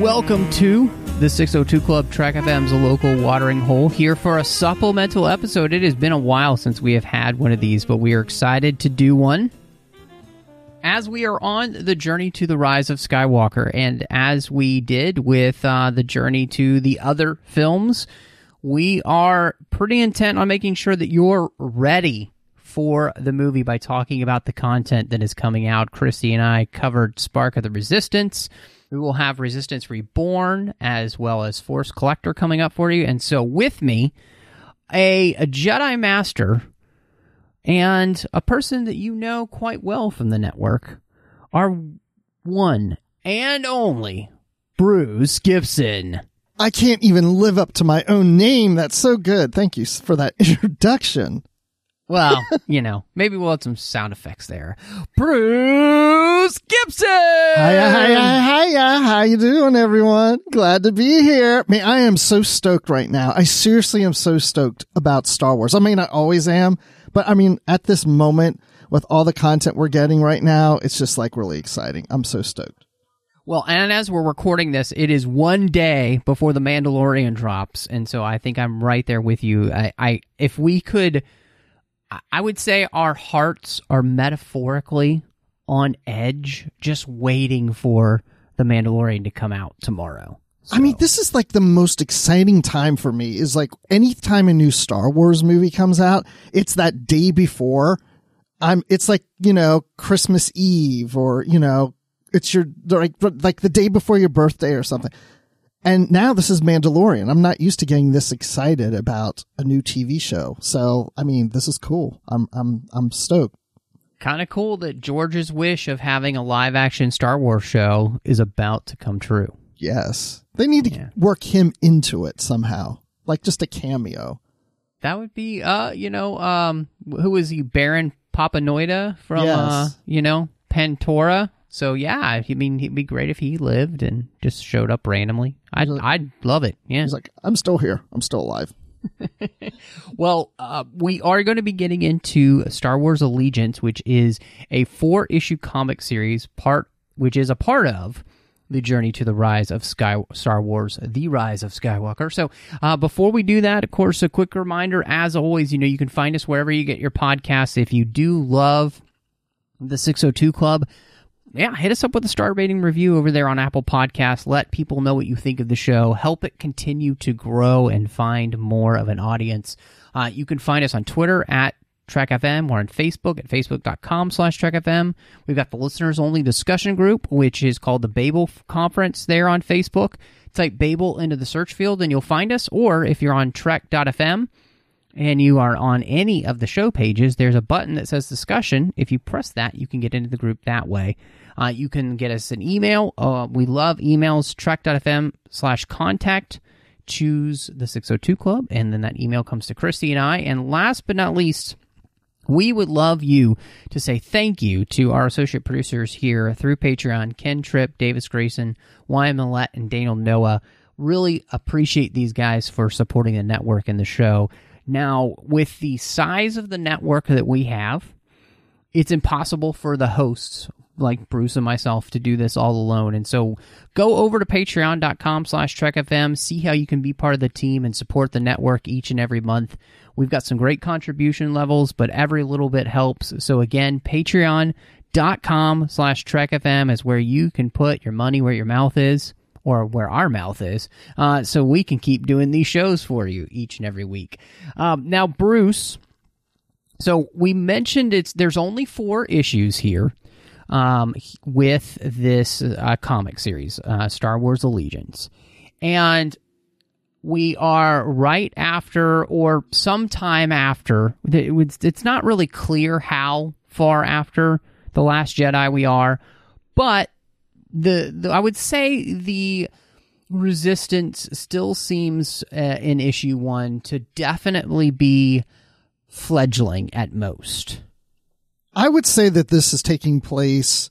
Welcome to the 602 Club Trek FM's local watering hole here for a supplemental episode. It has been a while since we have had one of these, but we are excited to do one as we are on the journey to the rise of Skywalker, and as we did with uh, the journey to the other films, we are pretty intent on making sure that you're ready for the movie by talking about the content that is coming out. Christy and I covered Spark of the Resistance. We will have Resistance Reborn as well as Force Collector coming up for you. And so, with me, a, a Jedi Master and a person that you know quite well from the network are one and only Bruce Gibson. I can't even live up to my own name. That's so good. Thank you for that introduction. Well, you know, maybe we'll add some sound effects there. Bruce Gibson. Hiya, hiya, hiya. How you doing, everyone? Glad to be here. Man, I am so stoked right now. I seriously am so stoked about Star Wars. I mean, I always am, but I mean, at this moment, with all the content we're getting right now, it's just like really exciting. I'm so stoked. Well, and as we're recording this, it is one day before the Mandalorian drops, and so I think I'm right there with you. I, I if we could, I would say our hearts are metaphorically on edge, just waiting for the Mandalorian to come out tomorrow. I mean, this is like the most exciting time for me is like anytime a new Star Wars movie comes out, it's that day before. I'm, it's like, you know, Christmas Eve or, you know, it's your, like, like the day before your birthday or something. And now this is Mandalorian. I'm not used to getting this excited about a new TV show. So, I mean, this is cool. I'm, I'm, I'm stoked. Kind of cool that George's wish of having a live action Star Wars show is about to come true. Yes. They need to Yeah. work him into it somehow. Like just a cameo. That would be, uh, you know, um, who is he? Baron Papanoida from, Yes. uh, you know, Pantora. So yeah, I mean, it'd be great if he lived and just showed up randomly. I'd, I'd love it. Yeah. He's like, I'm still here. I'm still alive. Well, uh, we are going to be getting into Star Wars Allegiance, which is a four issue comic series, part which is a part of the journey to the rise of Sky Star Wars, the rise of Skywalker. So, uh, before we do that, of course, a quick reminder, as always, you know, you can find us wherever you get your podcasts. If you do love the 602 Club, yeah, hit us up with a star rating review over there on Apple Podcasts. Let people know what you think of the show. Help it continue to grow and find more of an audience. Uh, you can find us on Twitter at TrekFM or on Facebook at facebook.com slash TrekFM. We've got the listeners only discussion group, which is called the Babel Conference there on Facebook. Type Babel into the search field and you'll find us. Or if you're on Trek.fm, and you are on any of the show pages, there's a button that says discussion. If you press that, you can get into the group that way. Uh, you can get us an email. Uh, we love emails, trek.fm slash contact. Choose the 602 Club, and then that email comes to Christy and I. And last but not least, we would love you to say thank you to our associate producers here through Patreon Ken Tripp, Davis Grayson, Wyatt Maillet, and Daniel Noa. Really appreciate these guys for supporting the network and the show. Now, with the size of the network that we have, it's impossible for the hosts like Bruce and myself to do this all alone. And so go over to patreon.com slash trekfm, see how you can be part of the team and support the network each and every month. We've got some great contribution levels, but every little bit helps. So again, patreon.com slash trekfm is where you can put your money where your mouth is or where our mouth is, uh, so we can keep doing these shows for you each and every week. Um, now, Bruce, so we mentioned it's there's only four issues here um, with this uh, comic series, uh, Star Wars Allegiance, and we are right after or sometime after. It It's not really clear how far after the Last Jedi we are, but the, the I would say the resistance still seems uh, in issue one to definitely be fledgling at most. I would say that this is taking place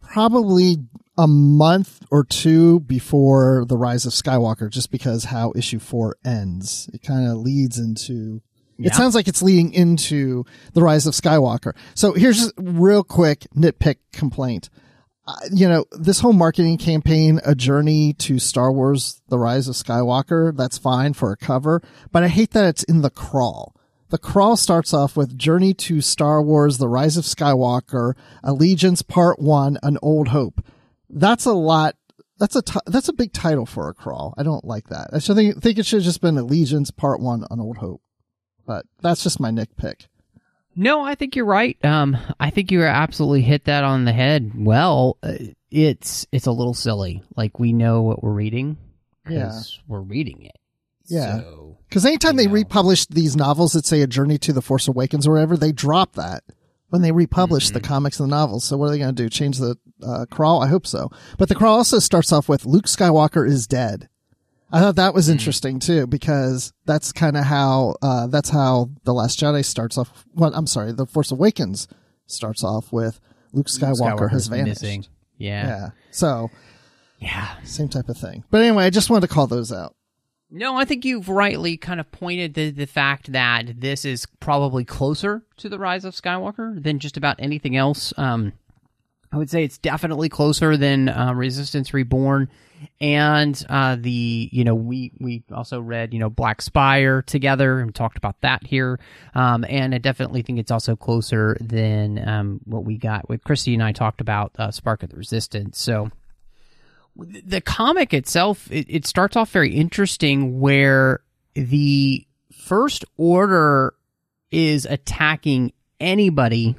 probably a month or two before the rise of Skywalker, just because how issue four ends. It kind of leads into. Yeah. It sounds like it's leading into the rise of Skywalker. So here's just a real quick nitpick complaint. Uh, you know, this whole marketing campaign, a journey to Star Wars, the rise of Skywalker, that's fine for a cover, but I hate that it's in the crawl. The crawl starts off with Journey to Star Wars, The Rise of Skywalker, Allegiance Part 1, An Old Hope. That's a lot. That's a that's a big title for a crawl. I don't like that. I should think, think it should have just been Allegiance Part 1, An Old Hope. But that's just my nitpick. No, I think you're right. Um, I think you absolutely hit that on the head. Well, uh, it's it's a little silly. Like we know what we're reading because we're reading it. Yeah. So, Because anytime they know. republish these novels that say A Journey to the Force Awakens or whatever, they drop that when they republish the comics and the novels. So what are they going to do? Change the uh, crawl? I hope so. But the crawl also starts off with Luke Skywalker is dead. I thought that was interesting too because that's kind of how uh, that's how the Last Jedi starts off. Well, I'm sorry, the Force Awakens starts off with Luke Skywalker, has vanished. missing. Yeah. Yeah, so Yeah. same type of thing. But anyway, I just wanted to call those out. No, I think you've rightly kind of pointed to the fact that this is probably closer to the rise of Skywalker than just about anything else. Um, I would say it's definitely closer than uh, Resistance Reborn, and uh, the you know we we also read you know Black Spire together and talked about that here, um, and I definitely think it's also closer than um, what we got with Christy and I talked about uh, Spark of the Resistance. So the comic itself it, it starts off very interesting where the first order is attacking anybody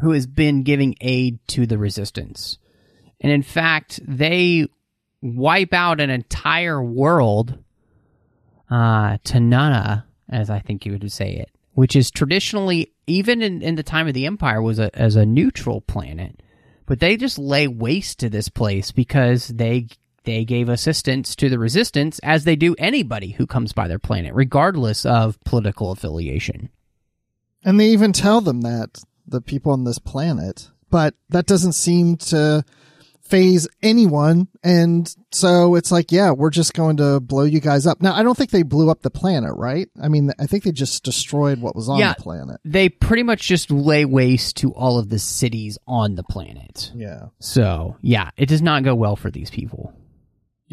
who has been giving aid to the resistance. And in fact they wipe out an entire world uh tanana as i think you would say it which is traditionally even in, in the time of the empire was a, as a neutral planet. But they just lay waste to this place because they they gave assistance to the resistance as they do anybody who comes by their planet regardless of political affiliation. And they even tell them that the people on this planet, but that doesn't seem to phase anyone. And so it's like, yeah, we're just going to blow you guys up. Now, I don't think they blew up the planet, right? I mean, I think they just destroyed what was on Yeah. the planet. they pretty much just lay waste to all of the cities on the planet Yeah. so yeah it does not go well for these people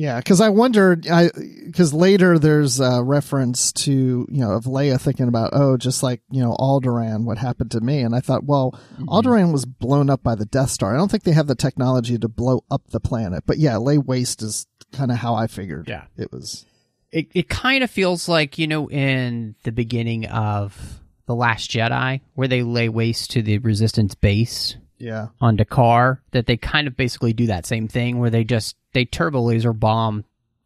Yeah, because I wondered, I because later there's a reference to you know of Leia thinking about oh just like you know Alderaan what happened to me? And I thought well mm-hmm. Alderaan was blown up by the Death Star. I don't think they have the technology to blow up the planet but yeah lay waste is kind of how I figured Yeah. it was. It, it kind of feels like you know in the beginning of the last jedi where they lay waste to the resistance base yeah on D'Qar that they kind of basically do that same thing where they just they turbo laser bomb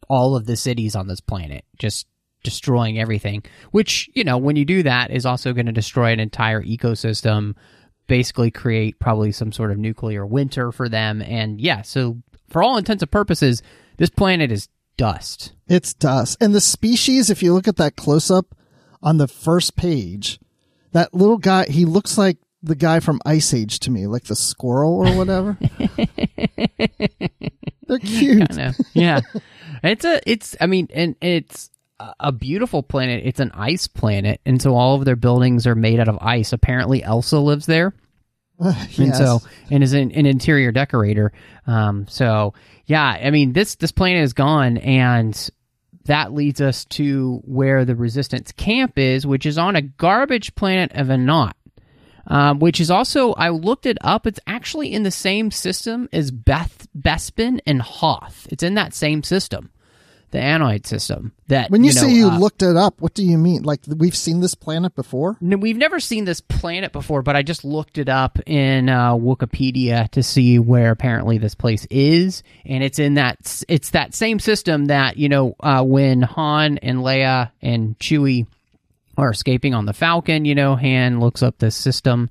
all of the cities on this planet, just destroying everything. Which you know, when you do that, is also going to destroy an entire ecosystem, basically create probably some sort of nuclear winter for them. And yeah, so for all intents and purposes, this planet is dust. it's dust and the species if you look at that close up on the first page that little guy he looks like the guy from Ice Age to me like the squirrel or whatever. They're cute. Yeah. It's a it's i mean and it's a- a beautiful planet. It's an ice planet. And so all of their buildings are made out of ice. Apparently elsa lives there. And Yes. so and is an, an interior decorator. Um so yeah i mean this this planet is gone and that leads us to where the resistance camp is which is on a garbage planet of Anoat um, which is also I looked it up. It's actually in the same system as Beth Bespin and Hoth. It's in that same system. the Anoat system. That When you, know, say you uh, looked it up, what do you mean? Like we've seen this planet before? No, we've never seen this planet before, but I just looked it up in uh, Wikipedia to see where apparently this place is, and it's in that it's that same system that you know uh, when Han and Leia and Chewie are escaping on the Falcon. You know, Han looks up this system,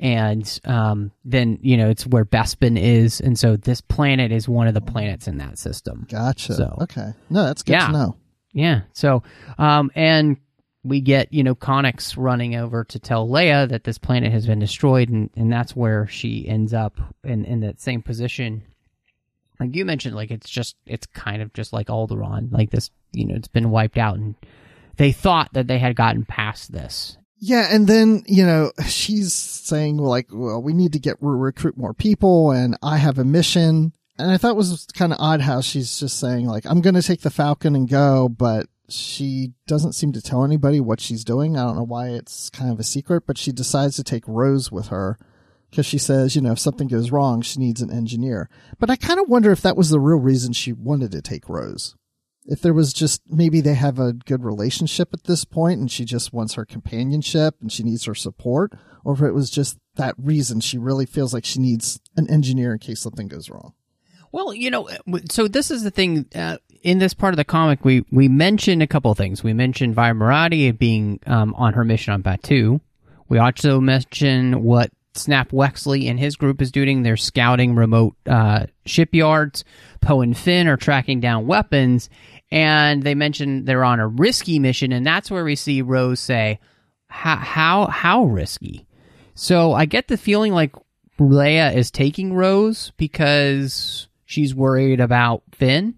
and um, then you know it's where Bespin is, and so this planet is one of the planets in that system. Gotcha. So- okay. No, that's good Yeah. to know. Yeah. So, um, and we get, you know, Connix running over to tell Leia that this planet has been destroyed, and, and that's where she ends up in, in that same position. Like you mentioned, like it's just, it's kind of just like Alderaan. Like this, you know, it's been wiped out, and they thought that they had gotten past this. Yeah, and then you know she's saying like, well, we need to get recruit more people, and I have a mission. And I thought it was kind of odd how she's just saying like, I'm going to take the Falcon and go, but she doesn't seem to tell anybody what she's doing. I don't know why it's kind of a secret, but she decides to take Rose with her because she says, you know, if something goes wrong, she needs an engineer. But I kind of wonder if that was the real reason she wanted to take Rose. If there was just maybe they have a good relationship at this point and she just wants her companionship and she needs her support, or if it was just that reason she really feels like she needs an engineer in case something goes wrong. Well, you know, so this is the thing. Uh, in this part of the comic, we we mentioned a couple of things. We mentioned Vi Moradi being um, on her mission on Batuu. We also mentioned what Snap Wexley and his group is doing. They're scouting remote uh, shipyards. Poe and Finn are tracking down weapons, and they mentioned they're on a risky mission, and that's where we see Rose say, "How how how risky?" So I get the feeling like Leia is taking Rose because she's worried about Finn,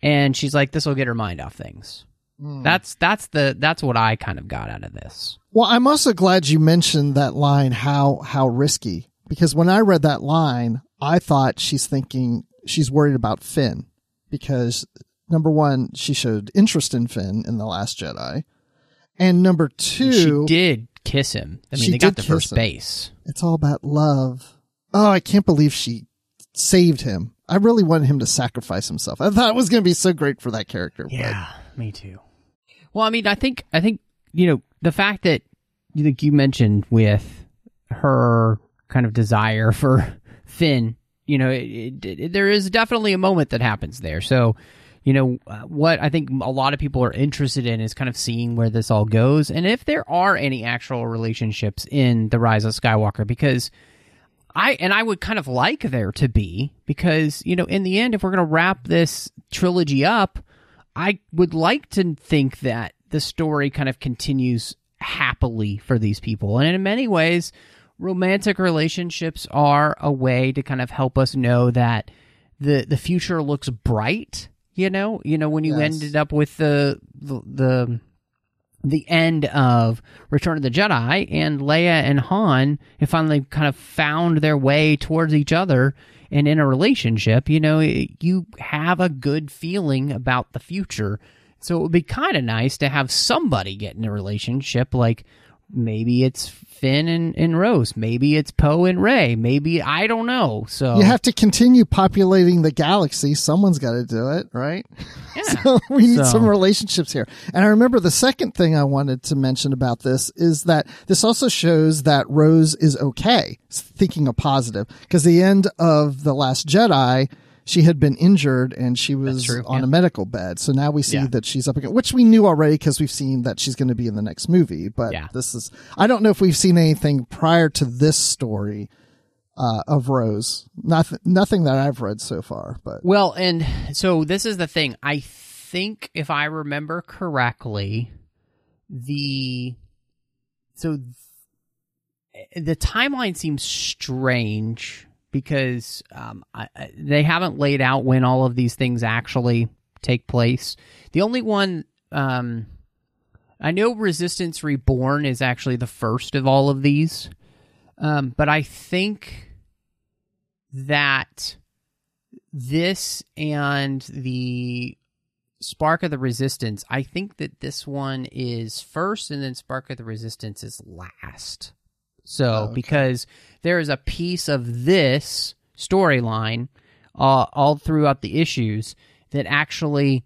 and she's like, "This will get her mind off things." Hmm. That's that's the that's what I kind of got out of this. Well, I'm also glad you mentioned that line, how, how risky, because when I read that line, I thought she's thinking she's worried about Finn because number one, she showed interest in Finn in The Last Jedi. And number two, She did kiss him. I mean, She they got the first him. base. it's all about love. Oh, I can't believe she saved him. I really wanted him to sacrifice himself. I thought it was going to be so great for that character. but- me too. Well, I mean, I think I think you know the fact that you think you mentioned with her kind of desire for Finn. You know, it, it, it- there is definitely a moment that happens there. So, you know, uh, what I think a lot of people are interested in is kind of seeing where this all goes, and if there are any actual relationships in the Rise of Skywalker, because. I and I would kind of like there to be because you know in the end if we're going to wrap this trilogy up I would like to think that the story kind of continues happily for these people. And in many ways, romantic relationships are a way to kind of help us know that the the future looks bright, you know? You know when you Yes. ended up with the the, the the end of Return of the Jedi and Leia and Han have finally kind of found their way towards each other and in a relationship, you know, you have a good feeling about the future. So it would be kind of nice to have somebody get in a relationship like maybe it's Finn and, and Rose, maybe it's Poe and Rey, maybe I don't know. So You have to continue populating the galaxy. Someone's got to do it, right? Yeah. So we need So- some relationships here. And I remember the second thing I wanted to mention about this is that this also shows that Rose is okay, thinking a positive. Because the end of The Last Jedi, she had been injured and she was true, on yeah. a medical bed. So now we see Yeah. that she's up again, which we knew already because we've seen that she's going to be in the next movie. But Yeah. this is, I don't know if we've seen anything prior to this story. Uh, of Rose, nothing, nothing that I've read so far, but Well, and so this is the thing. I think if I remember correctly, the so th- the timeline seems strange because um, I, they haven't laid out when all of these things actually take place. The only one um, I know, Resistance Reborn is actually the first of all of these, um, but I think that this and the Spark of the Resistance, I think that this one is first and then Spark of the Resistance is last. So, Oh, okay. because there is a piece of this storyline uh, all throughout the issues that actually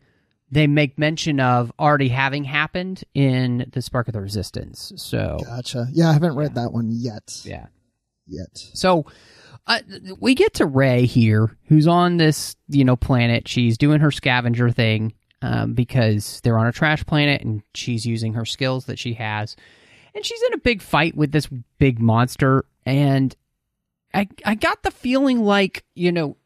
they make mention of already having happened in the Spark of the Resistance. So Gotcha. Yeah, I haven't read that one yet. yeah. Yet. So uh, we get to Rey here, who's on this you know planet. She's doing her scavenger thing um, because they're on a trash planet, and she's using her skills that she has, and she's in a big fight with this big monster. And I I got the feeling like you know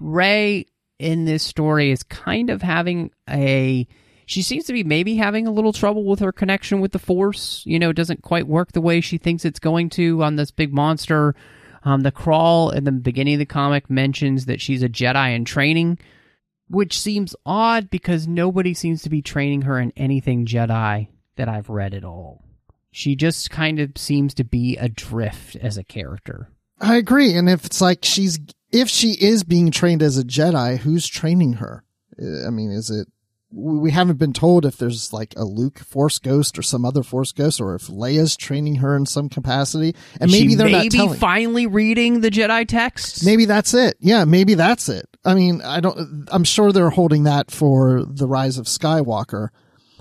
Rey in this story is kind of having a she seems to be maybe having a little trouble with her connection with the force. You know it doesn't quite work the way she thinks it's going to on this big monster. Um, the crawl in the beginning of the comic mentions that she's a jedi in training which seems odd because nobody seems to be training her in anything jedi that i've read at all she just kind of seems to be adrift as a character I agree. And if it's like she's, if she is being trained as a Jedi, who's training her? Uh, I mean, is it, we haven't been told if there's like a Luke Force Ghost or some other Force Ghost, or if Leia's training her in some capacity. And maybe she they're may not telling. finally reading the jedi texts Maybe that's it. Yeah, maybe that's it. I mean, I don't. I'm sure they're holding that for the Rise of Skywalker.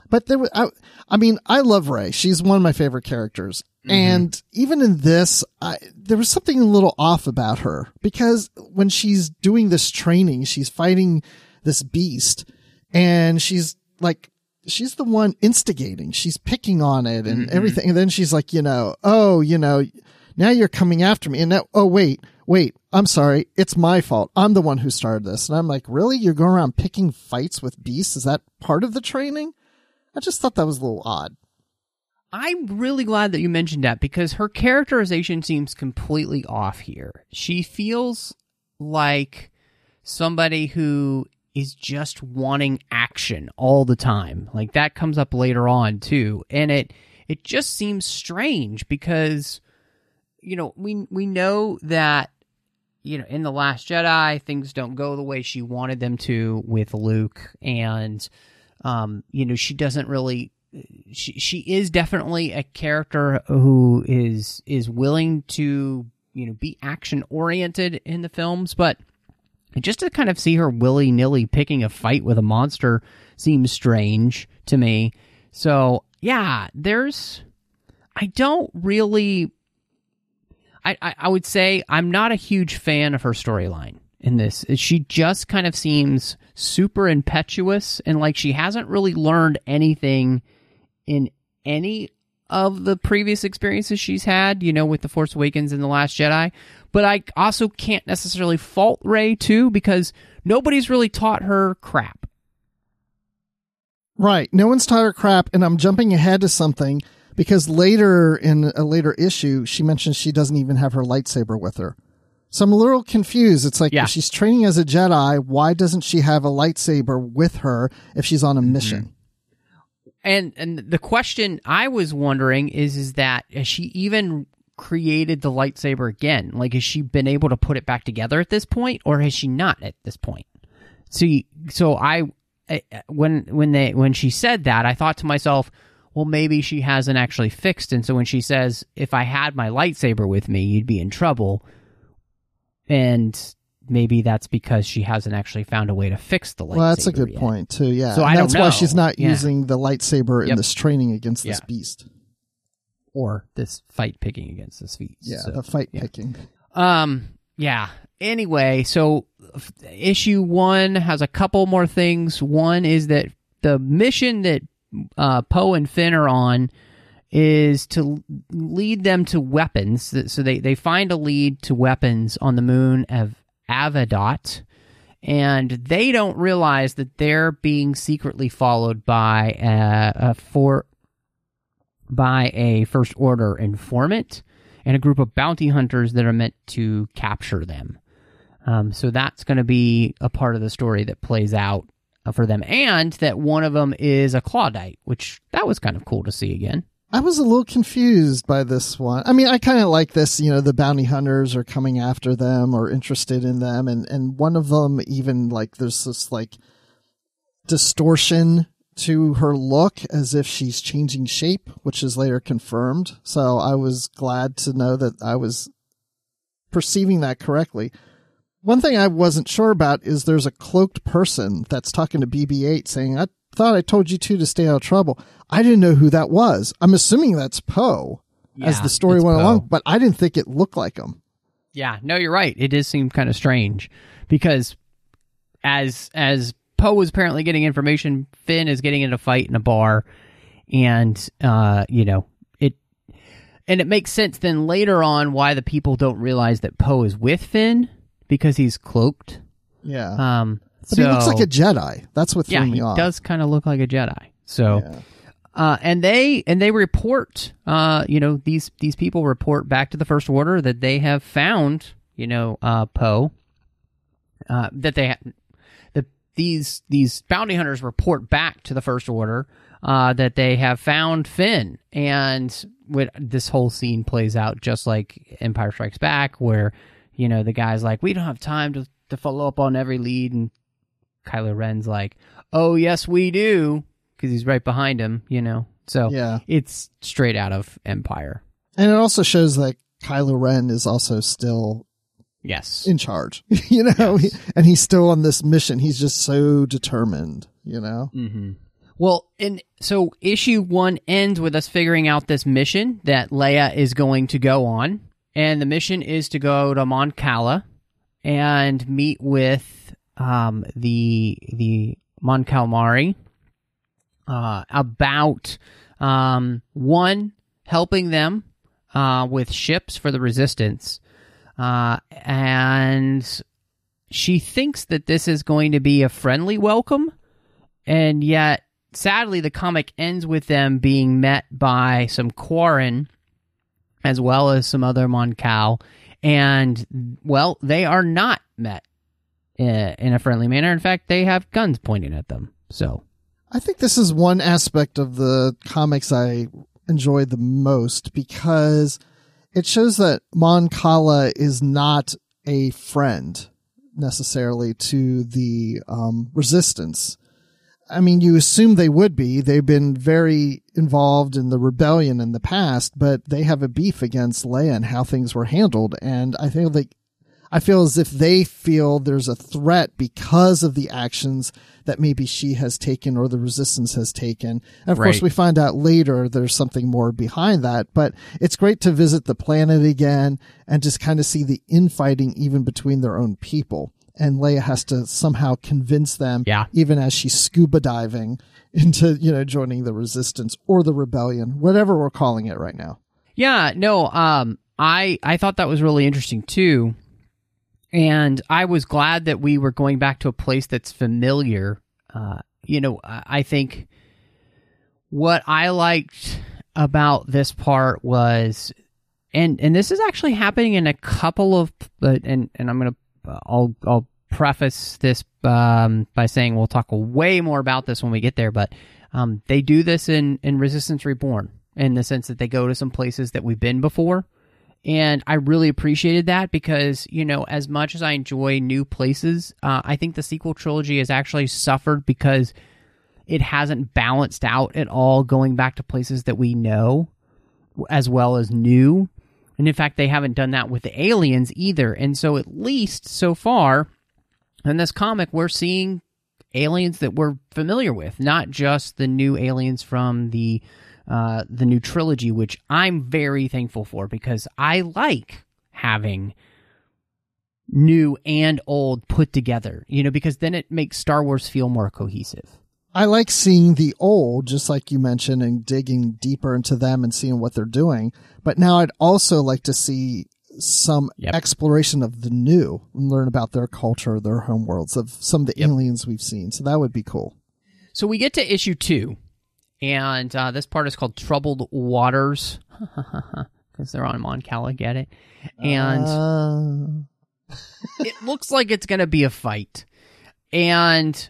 But there, wa- I, I mean, I love Rey. She's one of my favorite characters. Mm-hmm. And even in this, I, there was something a little off about her because when she's doing this training, she's fighting this beast and she's like, she's the one instigating. She's picking on it and mm-hmm. everything. And then she's like, you know, oh, you know, now you're coming after me. And now, oh, wait, wait, I'm sorry. It's my fault. I'm the one who started this. And I'm like, really? You're going around picking fights with beasts? Is that part of the training? I just thought that was a little odd. I'm really glad that you mentioned that because her characterization seems completely off here. She feels like somebody who is just wanting action all the time. Like that comes up later on too. And it it just seems strange because you know, we we know that you know, in the last Jedi things don't go the way she wanted them to with Luke and um you know, she doesn't really she she is definitely a character who is is willing to you know be action oriented in the films, but just to kind of see her willy nilly picking a fight with a monster seems strange to me. So yeah, there's I don't really I, I, I would say I'm not a huge fan of her storyline in this. She just kind of seems super impetuous and like she hasn't really learned anything in any of the previous experiences she's had, you know, with The Force Awakens and The Last Jedi. But I also can't necessarily fault Rey too because nobody's really taught her crap. Right. No one's taught her crap, and I'm jumping ahead to something because later in a later issue, she mentions she doesn't even have her lightsaber with her. So I'm a little confused. It's like Yeah. if she's training as a Jedi, why doesn't she have a lightsaber with her if she's on a mm-hmm. mission? And and the question I was wondering is is that has she even created the lightsaber again? Like has she been able to put it back together at this point or has she not at this point? See, so I I- when when they when she said that, I thought to myself, well maybe she hasn't actually fixed and so when she says if I had my lightsaber with me, you'd be in trouble. And maybe that's because she hasn't actually found a way to fix the lightsaber. Well, that's a good yet. point too. Yeah, So And I that's why she's not Yeah. using the lightsaber in this training against this Yeah. beast. or this fight picking against this beast. Yeah, So, the fight yeah. picking. Um. Yeah. Anyway, so f- issue one has a couple more things. One is that the mission that uh, Poe and Finn are on is to lead them to weapons. So they they find a lead to weapons on the moon of Avedot. And they don't realize that they're being secretly followed by a, a for by a first order informant and a group of bounty hunters that are meant to capture them. Um, so that's going to be a part of the story that plays out uh, for them, and that one of them is a Clawdite, which that was kind of cool to see again. I was a little confused by this one. I mean, I kind of like this, you know, the bounty hunters are coming after them or interested in them. And, and one of them even like, there's this like distortion to her look as if she's changing shape, which is later confirmed. So I was glad to know that I was perceiving that correctly. One thing I wasn't sure about is there's a cloaked person that's talking to BB-8 saying, "I thought I told you two to stay out of trouble." I didn't know who that was. I'm assuming that's Poe as the story went Poe. along, but I didn't think it looked like him. Yeah, no, you're right. It does seem kind of strange because as as Poe was apparently getting information, Finn is getting in a fight in a bar, and uh, you know it, and it makes sense then later on why the people don't realize that Poe is with Finn because he's cloaked. Yeah, Um, but so, he looks like a Jedi. That's what threw yeah, me he off. does kind of look like a Jedi. So. Yeah. Uh, and they and they report, uh, you know, these these people report back to the First Order that they have found, you know, uh, Poe. Uh, that they ha- that these these bounty hunters report back to the First Order uh, that they have found Finn, and with this whole scene plays out just like Empire Strikes Back, where you know the guy's like, we don't have time to to follow up on every lead, and Kylo Ren's like, oh yes we do, because he's right behind him, you know. So Yeah. it's straight out of Empire. And it also shows that Kylo Ren is also still Yes. in charge, you know, and he's still on this mission. He's just so determined, you know? Mm-hmm. Well, and so issue one ends with us figuring out this mission that Leia is going to go on, and the mission is to go to Mon Cala and meet with um, the the Mon Calamari uh, about um, one helping them uh, with ships for the Resistance, uh, and she thinks that this is going to be a friendly welcome. And yet sadly the comic ends with them being met by some Quarren as well as some other Moncal and well they are not met in a friendly manner in fact they have guns pointing at them so I think this is one aspect of the comics I enjoy the most because it shows that Mon Cala is not a friend necessarily to the um, resistance. I mean, you assume they would be. They've been very involved in the rebellion in the past, but they have a beef against Leia and how things were handled. And I feel like I feel as if they feel there's a threat because of the actions that maybe she has taken or the resistance has taken. And of course, we find out later there's something more behind that, but it's great to visit the planet again and just kind of see the infighting even between their own people. And Leia has to somehow convince them, Yeah. even as she's scuba diving into, you know, joining the resistance or the rebellion, whatever we're calling it right now. Yeah, no, um, I I thought that was really interesting too, and I was glad that we were going back to a place that's familiar. Uh, you know, I think what I liked about this part was, and and this is actually happening in a couple of, but and and I'm gonna I'll I'll preface this um, by saying we'll talk way more about this when we get there, but um, they do this in in Resistance Reborn in the sense that they go to some places that we've been before. And I really appreciated that because, you know, as much as I enjoy new places, uh, I think the sequel trilogy has actually suffered because it hasn't balanced out at all going back to places that we know as well as new. And in fact, they haven't done that with the aliens either. And so, at least so far in this comic, we're seeing aliens that we're familiar with, not just the new aliens from the uh, the new trilogy, which I'm very thankful for because I like having new and old put together. You know, because then it makes Star Wars feel more cohesive. I like seeing the old, just like you mentioned, and digging deeper into them and seeing what they're doing. But now I'd also like to see some Yep. exploration of the new and learn about their culture, their homeworlds, of some of the Yep. aliens we've seen. So that would be cool. So we get to issue two, and uh, this part is called Troubled Waters because they're on Mon Cala, get it? And Uh, it looks like it's going to be a fight. And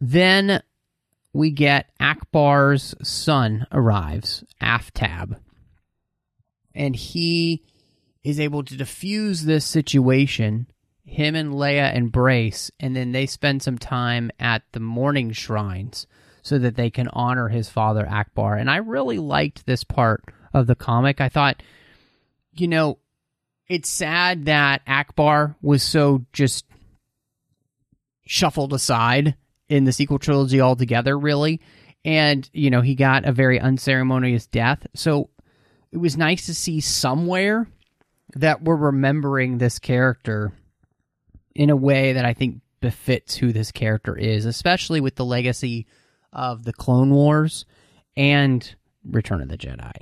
then we get Ackbar's son arrives, Aftab. And he is able to diffuse this situation. Him and Leia embrace, and then they spend some time at the mourning shrines so that they can honor his father, Ackbar. And I really liked this part of the comic. I thought, you know, it's sad that Ackbar was so just shuffled aside in the sequel trilogy altogether, really. And, you know, he got a very unceremonious death. So it was nice to see somewhere that we're remembering this character in a way that I think befits who this character is, especially with the legacy of the Clone Wars and Return of the Jedi.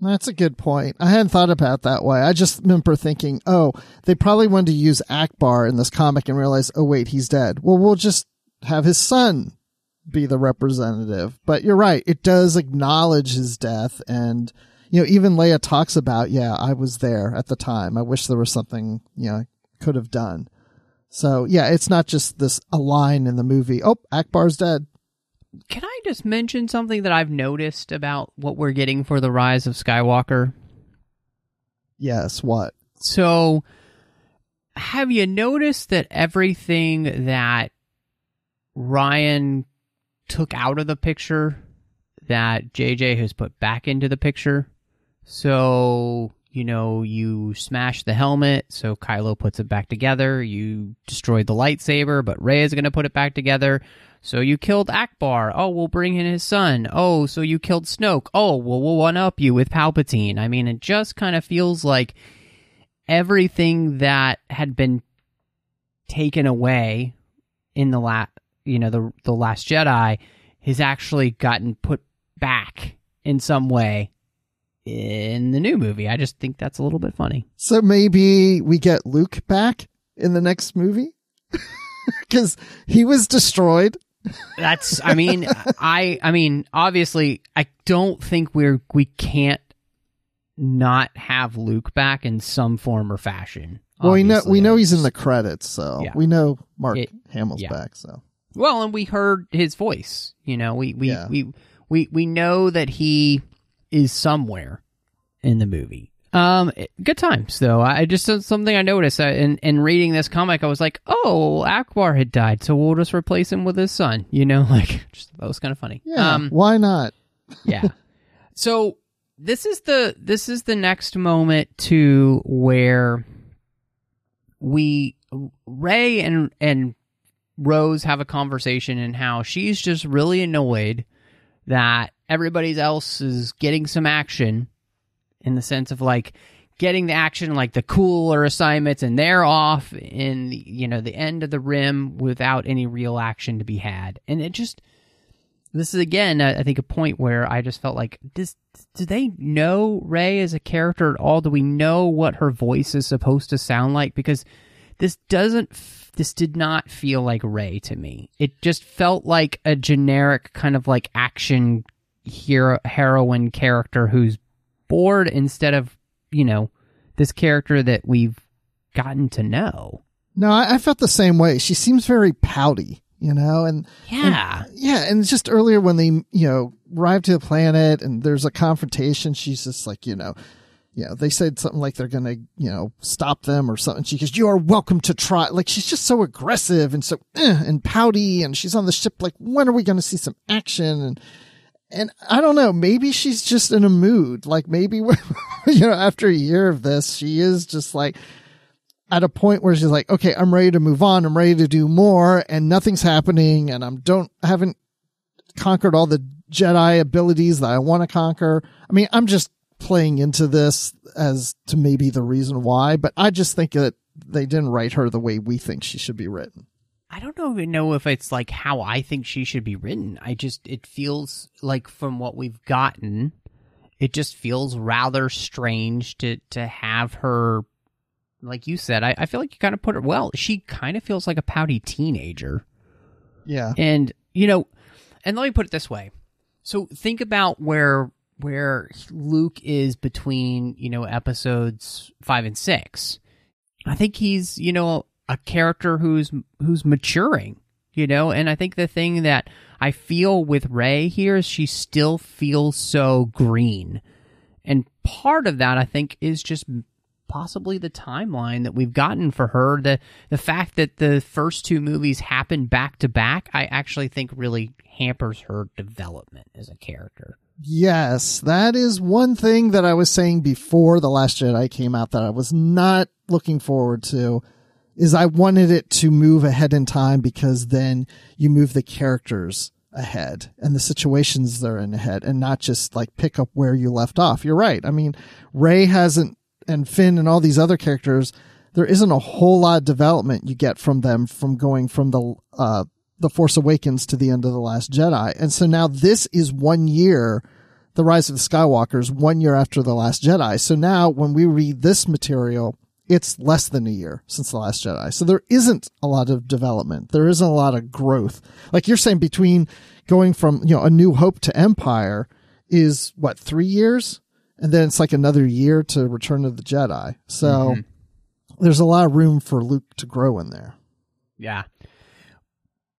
That's a good point. I hadn't thought about that way. I just remember thinking, oh, they probably wanted to use Ackbar in this comic and realize, oh, wait, he's dead. Well, we'll just have his son be the representative. But you're right. It does acknowledge his death. And, you know, even Leia talks about, yeah, I was there at the time. I wish there was something, you know, I could have done. So yeah, it's not just this a line in the movie. Oh, Ackbar's dead. Can I just mention something that I've noticed about what we're getting for the rise of Skywalker? Yes, what? So, have you noticed that everything that Rian took out of the picture that JJ has put back into the picture? So, you know, you smash the helmet, so Kylo puts it back together. You destroyed the lightsaber, but Rey is going to put it back together. So you killed Ackbar. Oh, we'll bring in his son. Oh, so you killed Snoke. Oh, well, we'll one up you with Palpatine. I mean, it just kind of feels like everything that had been taken away in the last, you know, the the Last Jedi has actually gotten put back in some way in the new movie. I just think that's a little bit funny. So maybe we get Luke back in the next movie? Because he was destroyed. That's I mean I I mean obviously I don't think we're we can't not have Luke back in some form or fashion. Well, we know we know he's in the credits, so Yeah. we know Mark It- Hamill's yeah. back. So Well, and we heard his voice. You know, we we Yeah. we, we we know that he is somewhere in the movie. Um, good times though. I just something I noticed uh, in in reading this comic. I was like, oh, Ackbar had died, so we'll just replace him with his son. You know, like just, that was kind of funny. yeah, Um, why not? yeah. So this is the this is the next moment to where we Rey and and Rose have a conversation and how she's just really annoyed that everybody else is getting some action in the sense of like getting the action like the cooler assignments and they're off in the, you know the end of the rim without any real action to be had. And it just this is again i think a point where i just felt like this do they know Rey as a character at all? Do we know what her voice is supposed to sound like? Because this doesn't this did not feel like Rey to me. It just felt like a generic kind of like action hero heroine character who's bored instead of you know this character that we've gotten to know No, I, I felt the same way. She seems very pouty, you know, and yeah yeah, and just earlier when they you know arrive to the planet and there's a confrontation, she's just like you know. You know, they said something like they're gonna, you know, stop them or something. She goes, "You are welcome to try." Like she's just so aggressive and so eh, and pouty, and she's on the ship. Like, when are we going to see some action? And and I don't know, maybe she's just in a mood. Like maybe, you know, after a year of this, she is just like at a point where she's like, okay, I'm ready to move on. I'm ready to do more and nothing's happening. And I'm don't, haven't conquered all the Jedi abilities that I want to conquer. I mean, I'm just playing into this as to maybe the reason why, but I just think that they didn't write her the way we think she should be written. I don't know even know if it's like how I think she should be written. I just it feels like from what we've gotten, it just feels rather strange to to have her like you said, I, I feel like you kind of put it well. She kind of feels like a pouty teenager. Yeah. And you know, and let me put it this way. So think about where where Luke is between, you know, episodes 5 and 6. I think he's, you know, a character who's who's maturing, you know, and I think the thing that I feel with Rey here is she still feels so green. And part of that I think is just possibly the timeline that we've gotten for her the the fact that the first two movies happened back to back I actually think really hampers her development as a character. Yes, that is one thing that I was saying before The Last Jedi came out that I was not looking forward to is I wanted it to move ahead in time because then you move the characters ahead and the situations they're in ahead and not just like pick up where you left off. You're right. I mean, Rey hasn't and Finn and all these other characters, there isn't a whole lot of development you get from them from going from the uh the Force Awakens to the end of the Last Jedi. And so now this is one year the Rise of the Skywalkers one year after The Last Jedi. So now when we read this material, it's less than a year since The Last Jedi. So there isn't a lot of development. There isn't a lot of growth. Like you're saying between going from, you know, A New Hope to Empire is what, three years? And then it's like another year to Return of the Jedi. So mm-hmm. there's a lot of room for Luke to grow in there. Yeah.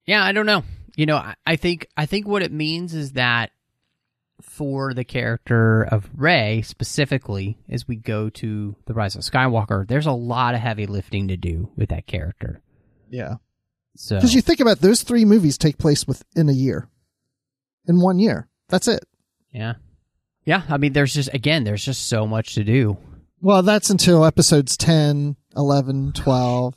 Yeah, I don't know. You know, I, I think I think what it means is that for the character of Rey specifically as we go to the Rise of Skywalker, there's a lot of heavy lifting to do with that character. Yeah. So because you think about it, those three movies take place within a year, in one year. That's it. Yeah. Yeah. I mean, there's just again, there's just so much to do. Well, that's until episodes 10, 11, 12.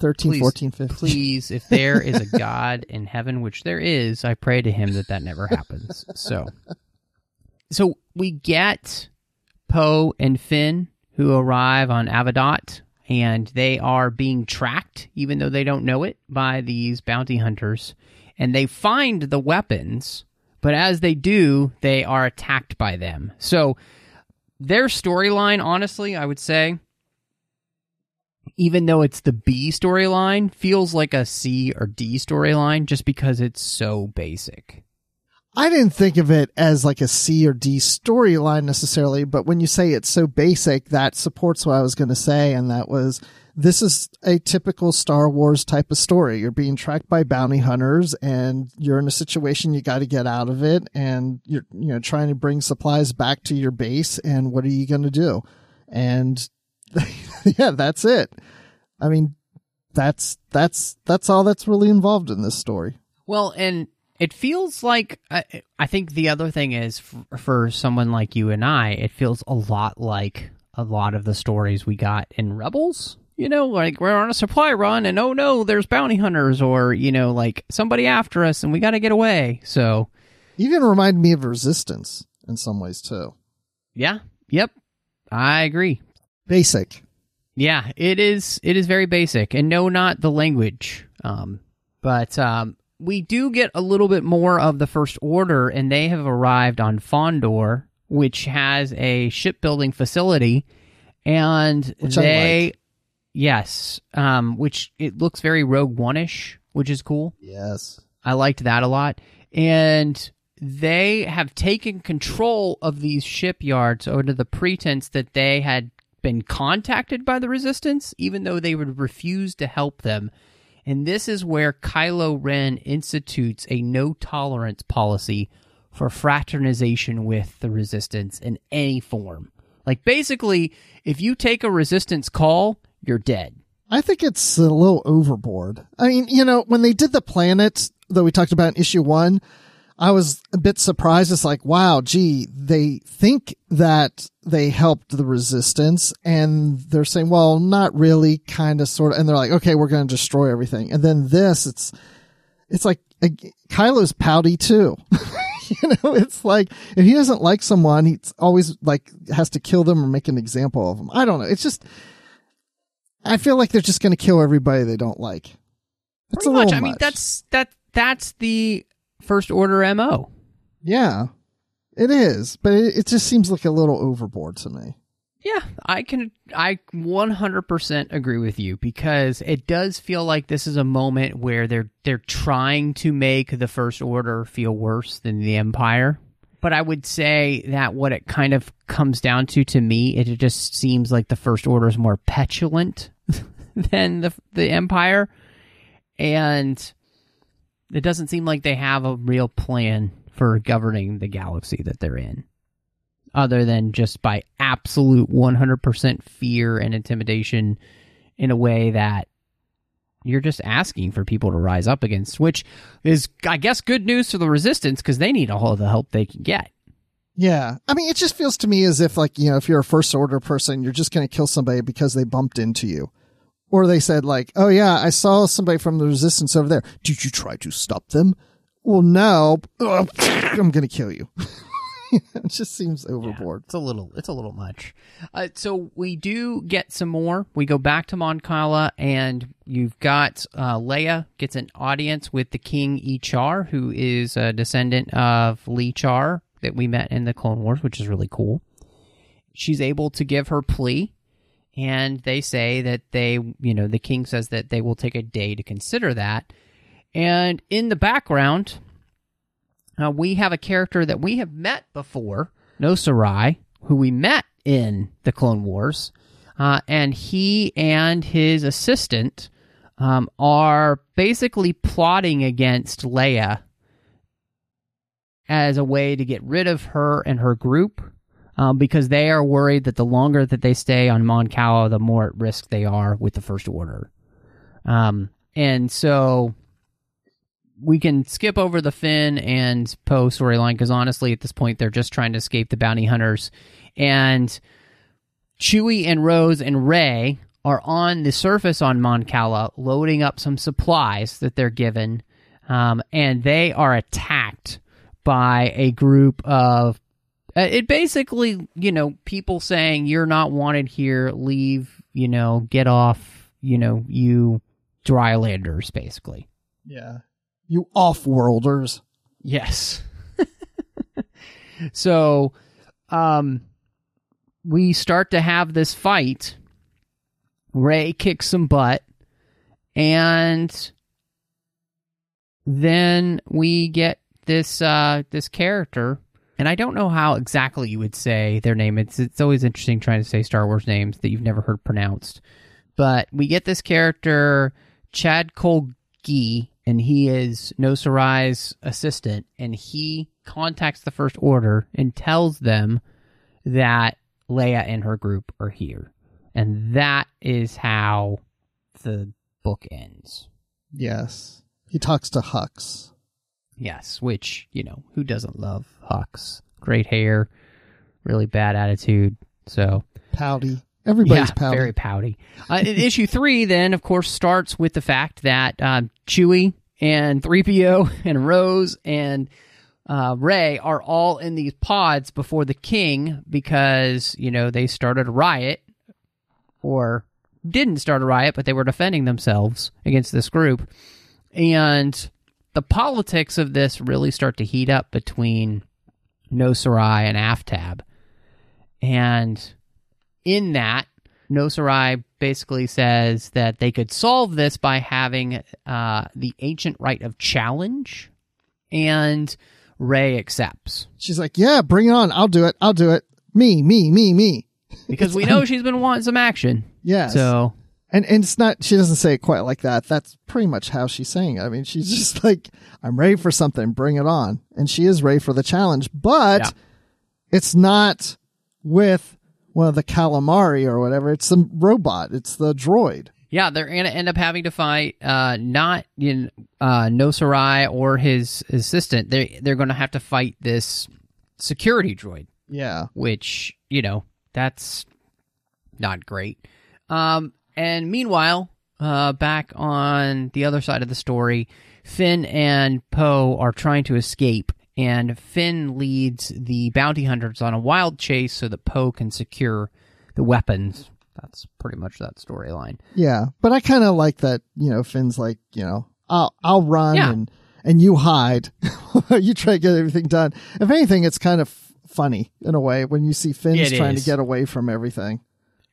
13, please, 14, 15. Please, if there is a God in heaven, which there is, I pray to him that that never happens. So, so we get Poe and Finn who arrive on Avodot, and they are being tracked, even though they don't know it, by these bounty hunters. And they find the weapons, but as they do, they are attacked by them. So their storyline, honestly, I would say, even though it's the B storyline, feels like a C or D storyline just because it's so basic. I didn't think of it as like a C or D storyline necessarily, but when you say it's so basic, that supports what I was going to say. And that was, this is a typical Star Wars type of story. You're being tracked by bounty hunters and you're in a situation you got to get out of it and you're, you know, trying to bring supplies back to your base. And what are you going to do? And yeah, that's it. I mean, that's, that's, that's all that's really involved in this story. Well, and it feels like I, I think the other thing is for, for, someone like you and I, it feels a lot like a lot of the stories we got in Rebels. You know, like we're on a supply run and oh no, there's bounty hunters or you know, like somebody after us and we got to get away. So, even remind me of Resistance in some ways too. Yeah. Yep. I agree. Basic. Yeah, it is. It is very basic, and no, not the language. Um, but um, we do get a little bit more of the First Order, and they have arrived on Fondor, which has a shipbuilding facility, and which they, like. yes, um, which it looks very Rogue One ish, which is cool. Yes, I liked that a lot, and they have taken control of these shipyards under the pretense that they had been contacted by the resistance, even though they would refuse to help them and this is where Kylo Ren institutes a no tolerance policy for fraternization with the resistance in any form. Like basically, if you take a resistance call, you're dead. I think it's a little overboard. I mean, you know, when they did the planet that we talked about in issue one, I was a bit surprised. It's like, wow, gee, they think that they helped the resistance and they're saying, well, not really, kind of, sort of. And they're like, okay, we're going to destroy everything. And then this, it's, it's like, uh, Kylo's pouty too. you know, it's like, if he doesn't like someone, he's always like, has to kill them or make an example of them. I don't know. It's just, I feel like they're just going to kill everybody they don't like. That's Pretty much. I mean, that's, that, that's the first order MO. Yeah, it is, but it, it just seems like a little overboard to me. Yeah, I can I 100% agree with you because it does feel like this is a moment where they're they're trying to make the first order feel worse than the empire. But I would say that what it kind of comes down to to me, it just seems like the first order is more petulant than the the empire and it doesn't seem like they have a real plan for governing the galaxy that they're in other than just by absolute 100% fear and intimidation in a way that you're just asking for people to rise up against, which is, I guess, good news for the resistance because they need all of the help they can get. Yeah. I mean, it just feels to me as if, like, you know, if you're a first order person, you're just going to kill somebody because they bumped into you. Or they said, like, oh, yeah, I saw somebody from the resistance over there. Did you try to stop them? Well, no. Ugh, I'm going to kill you. it just seems overboard. It's a little, it's a little much. Uh, so we do get some more. We go back to Mon Cala, and you've got uh, Leia gets an audience with the King Ichar, who is a descendant of Lee Char that we met in the Clone Wars, which is really cool. She's able to give her plea, and they say that they, you know, the king says that they will take a day to consider that. And in the background, uh, we have a character that we have met before, Nossor Ri, who we met in the Clone Wars, uh, and he and his assistant um, are basically plotting against Leia as a way to get rid of her and her group. Um, because they are worried that the longer that they stay on Mon Cala, the more at risk they are with the First Order. Um, and so we can skip over the Finn and Poe storyline because honestly, at this point, they're just trying to escape the bounty hunters. And Chewie and Rose and Rey are on the surface on Mon Cala loading up some supplies that they're given. Um, and they are attacked by a group of uh, it basically, you know, people saying you're not wanted here, leave, you know, get off, you know, you drylanders, basically. Yeah. You off-worlders. Yes. so, um, we start to have this fight. Rey kicks some butt, and then we get this uh this character and I don't know how exactly you would say their name. It's it's always interesting trying to say Star Wars names that you've never heard pronounced. But we get this character Chad Kolgi, and he is Nossor Ri's assistant, and he contacts the First Order and tells them that Leia and her group are here, and that is how the book ends. Yes. He talks to Hux. Yes, which, you know, who doesn't love Hux? Great hair, really bad attitude. So, Pouty. Everybody's yeah, pouty. very pouty. Uh, issue three, then, of course, starts with the fact that um, Chewie and 3PO and Rose and uh, Rey are all in these pods before the king because, you know, they started a riot or didn't start a riot, but they were defending themselves against this group. And the politics of this really start to heat up between Nossor Ri and Aftab. And in that, Nossor Ri basically says that they could solve this by having uh, the ancient right of challenge, and Rey accepts. She's like, yeah, bring it on. I'll do it. I'll do it. Me, me, me, me. Because we know she's been wanting some action. Yes. So, And and it's not she doesn't say it quite like that. That's pretty much how she's saying it. I mean, she's just like, I'm ready for something, bring it on. And she is ready for the challenge, but Yeah. it's not with one of the calamari or whatever. It's the robot. It's the droid. yeah, they're going to end up having to fight uh, not in uh, Nossor Ri or his assistant. They they're going to have to fight this security droid. Yeah. which you know that's not great. Um, and meanwhile, uh, back on the other side of the story, Finn and Poe are trying to escape, and Finn leads the bounty hunters on a wild chase so that Poe can secure the weapons. That's pretty much that storyline. Yeah. But I kind of like that, you know, Finn's like, you know, I'll, I'll run Yeah. and, and you hide. you try to get everything done. If anything, it's kind of funny in a way when you see Finn's It trying is. to get away from everything.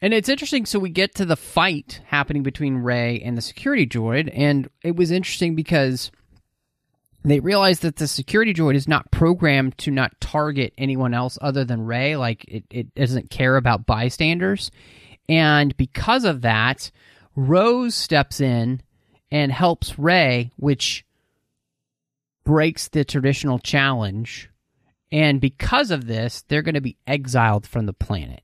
And it's interesting. So we get to the fight happening between Rey and the security droid, and it was interesting because they realized that the security droid is not programmed to not target anyone else other than Rey. Like it, it doesn't care about bystanders, and because of that, Rose steps in and helps Rey, which breaks the traditional challenge. And because of this, they're going to be exiled from the planet.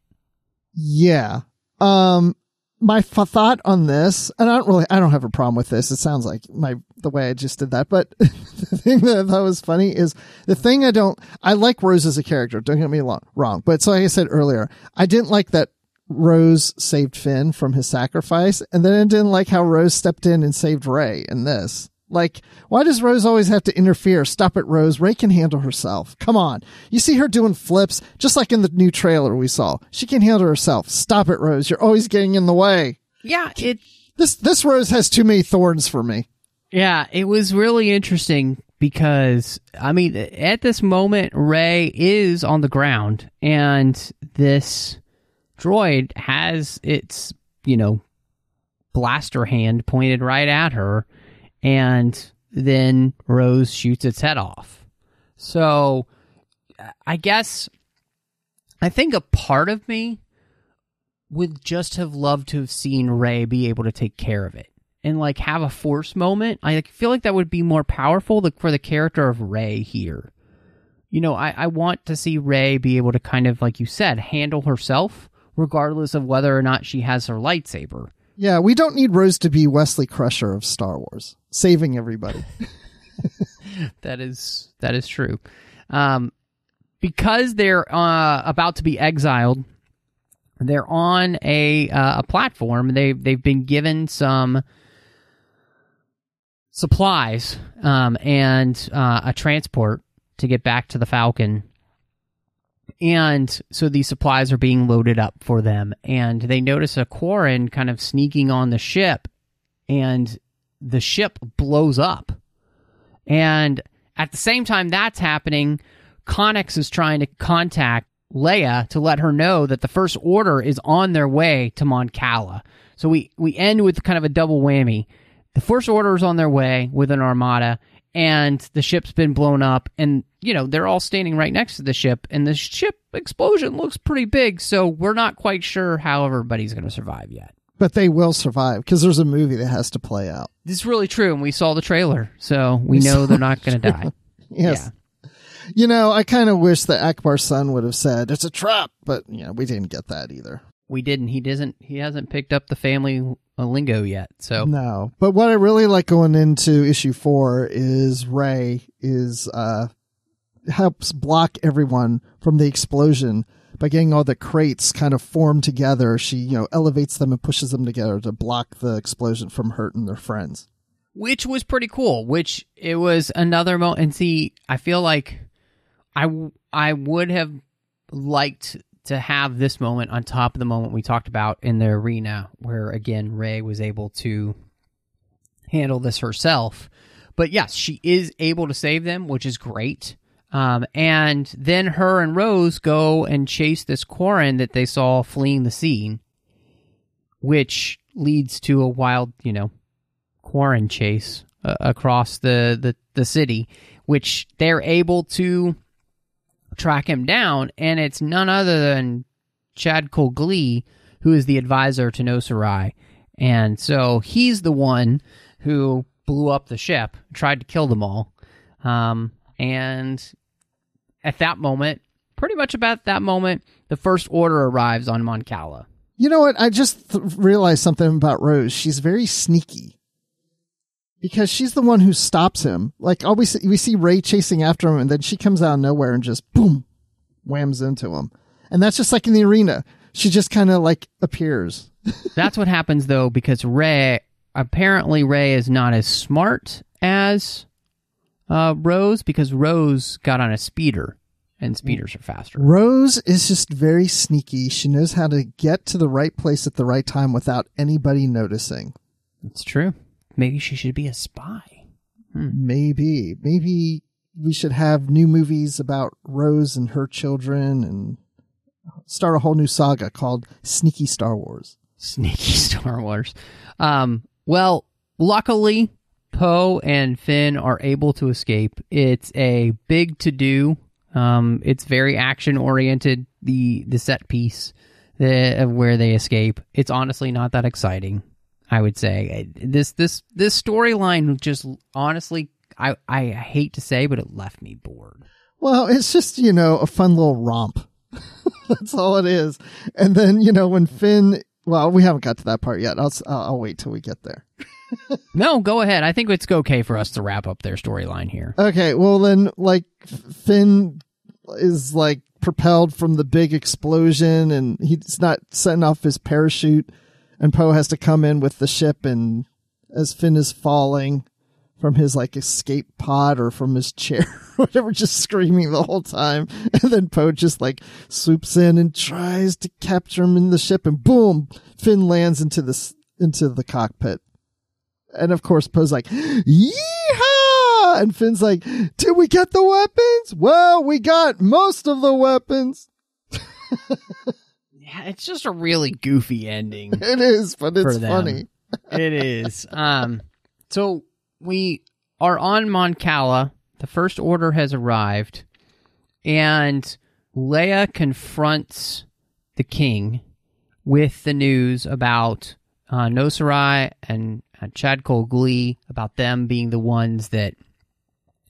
Yeah. Um, my f- thought on this, and I don't really, I don't have a problem with this. It sounds like my the way I just did that, but the thing that I thought was funny is the thing I don't. I like Rose as a character. Don't get me wrong, but so like I said earlier, I didn't like that Rose saved Finn from his sacrifice, and then I didn't like how Rose stepped in and saved Rey in this. Like, why does Rose always have to interfere? Stop it, Rose. Rey can handle herself. Come on. You see her doing flips, just like in the new trailer we saw. She can handle herself. Stop it, Rose. You're always getting in the way. Yeah, it This, this Rose has too many thorns for me. Yeah, it was really interesting because I mean, at this moment, Rey is on the ground, and this droid has its you know blaster hand pointed right at her, and then Rose shoots its head off. So, I guess I think a part of me would just have loved to have seen Rey be able to take care of it and like have a force moment. I feel like that would be more powerful for the character of Rey here. You know, I, I want to see Rey be able to kind of, like you said, handle herself, regardless of whether or not she has her lightsaber. Yeah, we don't need Rose to be Wesley Crusher of Star Wars, saving everybody. That is that is true. Um, because they're uh, about to be exiled, they're on a uh, a platform. They they've been given some supplies um, and uh, a transport to get back to the Falcon. And so these supplies are being loaded up for them, and they notice a Quarren kind of sneaking on the ship, and the ship blows up. And at the same time that's happening, Connix is trying to contact Leia to let her know that the First Order is on their way to Mon Cala. So we, we end with kind of a double whammy. The First Order is on their way with an armada, and the ship's been blown up, and, you know, they're all standing right next to the ship, and the ship explosion looks pretty big, so we're not quite sure how everybody's going to survive yet. but they will survive because there's a movie that has to play out. This is really true, and we saw the trailer, so we know they're not going to die. Yes. Yeah. You know, I kind of wish that Ackbar's son would have said, it's a trap, but, you know, we didn't get that either. We didn't. He doesn't. He hasn't picked up the family uh, lingo yet. So No. But what I really like going into issue four is Rey is, uh, helps block everyone from the explosion by getting all the crates kind of formed together. She, you know, elevates them and pushes them together to block the explosion from hurting their friends. which was pretty cool. Which it was another moment. And see, I feel like I I would have liked to have this moment on top of the moment we talked about in the arena, where again Rey was able to handle this herself. But yes, she is able to save them, which is great. Um, and then her and Rose go and chase this Quarren that they saw fleeing the scene, which leads to a wild, you know, Quarren chase uh, across the, the, the city, which they're able to track him down. And it's none other than Chad Colglee, who is the advisor to Nossor Ri. And so he's the one who blew up the ship, tried to kill them all. Um, and at that moment, pretty much about that moment, the First Order arrives on Mon Cala. You know what? I just th- realized something about Rose. She's very sneaky because she's the one who stops him. Like always, we see Rey chasing after him, and then she comes out of nowhere and just boom, whams into him. And that's just like in the arena. She just kind of like appears. That's what happens though, because Rey apparently Rey is not as smart as uh, Rose because Rose got on a speeder, and speeders are faster. Rose is just very sneaky. She knows how to get to the right place at the right time without anybody noticing. That's true. Maybe she should be a spy. Maybe, maybe we should have new movies about Rose and her children and start a whole new saga called Sneaky Star Wars. Sneaky Star Wars. Um, well, luckily, Poe and Finn are able to escape. It's a big to do. Um, it's very action oriented. The the set piece of where they escape. It's honestly not that exciting. I would say this this this storyline just honestly. I, I hate to say, but it left me bored. Well, it's just, you know, a fun little romp. That's all it is. And then, you know, when Finn well, we haven't got to that part yet. I'll I'll wait till we get there. No, go ahead. I think it's okay for us to wrap up their storyline here. Okay, well then, like Finn is like propelled from the big explosion, and he's not setting off his parachute, and Poe has to come in with the ship, and as Finn is falling from his like escape pod or from his chair, whatever, just screaming the whole time, and then Poe just like swoops in and tries to capture him in the ship, and boom, Finn lands into this into the cockpit. And of course, Poe's like, yeehaw! And Finn's like, did we get the weapons? Well, we got most of the weapons. Yeah, it's just a really goofy ending. It is, but it's funny. it is. Um, so we are on Mon Cala. The first order has arrived, and Leia confronts the king with the news about uh, and uh, Chad Cole Glee about them being the ones that